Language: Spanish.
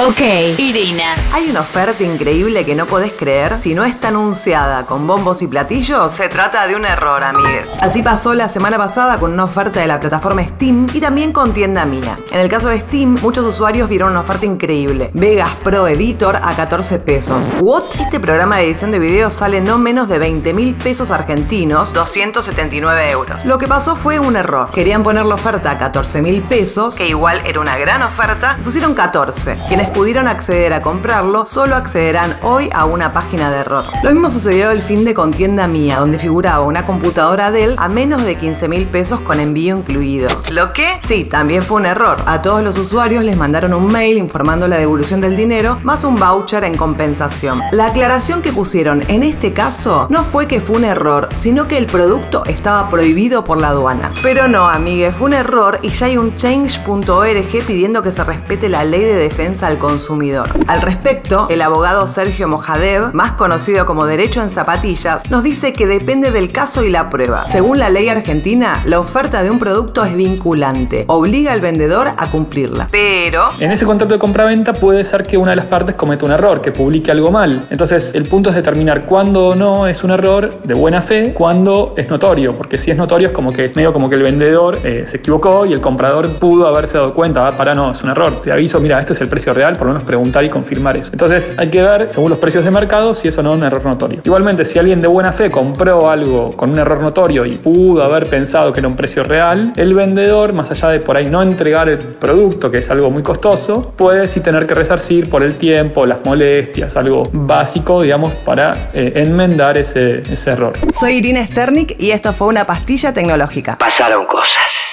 Ok, Irina. Hay una oferta increíble que no podés creer. Si no está anunciada con bombos y platillos, se trata de un error, amigues. Así pasó la semana pasada con una oferta de la plataforma Steam y también con tienda mía. En el caso de Steam, muchos usuarios vieron una oferta increíble. Vegas Pro Editor a 14 pesos. What? Este programa de edición de video sale no menos de 20 mil pesos argentinos, 279 euros. Lo que pasó fue un error. Querían poner la oferta a 14 mil pesos, que igual era una gran oferta, pusieron 14. Quienes pudieron acceder a comprarlo solo accederán hoy a una página de error. Lo mismo sucedió el fin de contienda mía, donde figuraba una computadora Dell a menos de 15 mil pesos con envío incluido. ¿Lo que? Sí, también fue un error. A todos los usuarios les mandaron un mail informando la devolución del dinero más un voucher en compensación. La aclaración que pusieron en este caso no fue que fue un error, sino que el producto estaba prohibido por la aduana. Pero no, amigues, fue un error y ya hay un change.org pidiendo que se respete la ley de defensa al consumidor. Al respecto, el abogado Sergio Mojadev, más conocido como Derecho en Zapatillas, nos dice que depende del caso y la prueba. Según la ley argentina, la oferta de un producto es vinculante, obliga al vendedor a cumplirla. Pero... En ese contrato de compra-venta puede ser que una de las partes cometa un error, que publique algo mal. Entonces, el punto es determinar cuándo no es un error de buena fe, cuándo es notorio, porque si es notorio es como que medio como que el vendedor eh, se equivocó y el comprador pudo haberse dado cuenta, ah, para no, es un error. Te aviso, mira, este es el precio real, por lo menos preguntar y confirmar eso. Entonces, hay que ver, según los precios de mercado, si eso no es un error notorio. Igualmente, si alguien de buena fe compró algo con un error notorio y pudo haber pensado que era un precio real, el vendedor, más allá de por ahí no entregar el producto, que es algo muy costoso, puede sí tener que resarcir por el tiempo, las molestias, algo básico, digamos, para eh, enmendar ese, ese error. Soy Irina Sternik y esto fue una pastilla tecnológica. Pasaron cosas.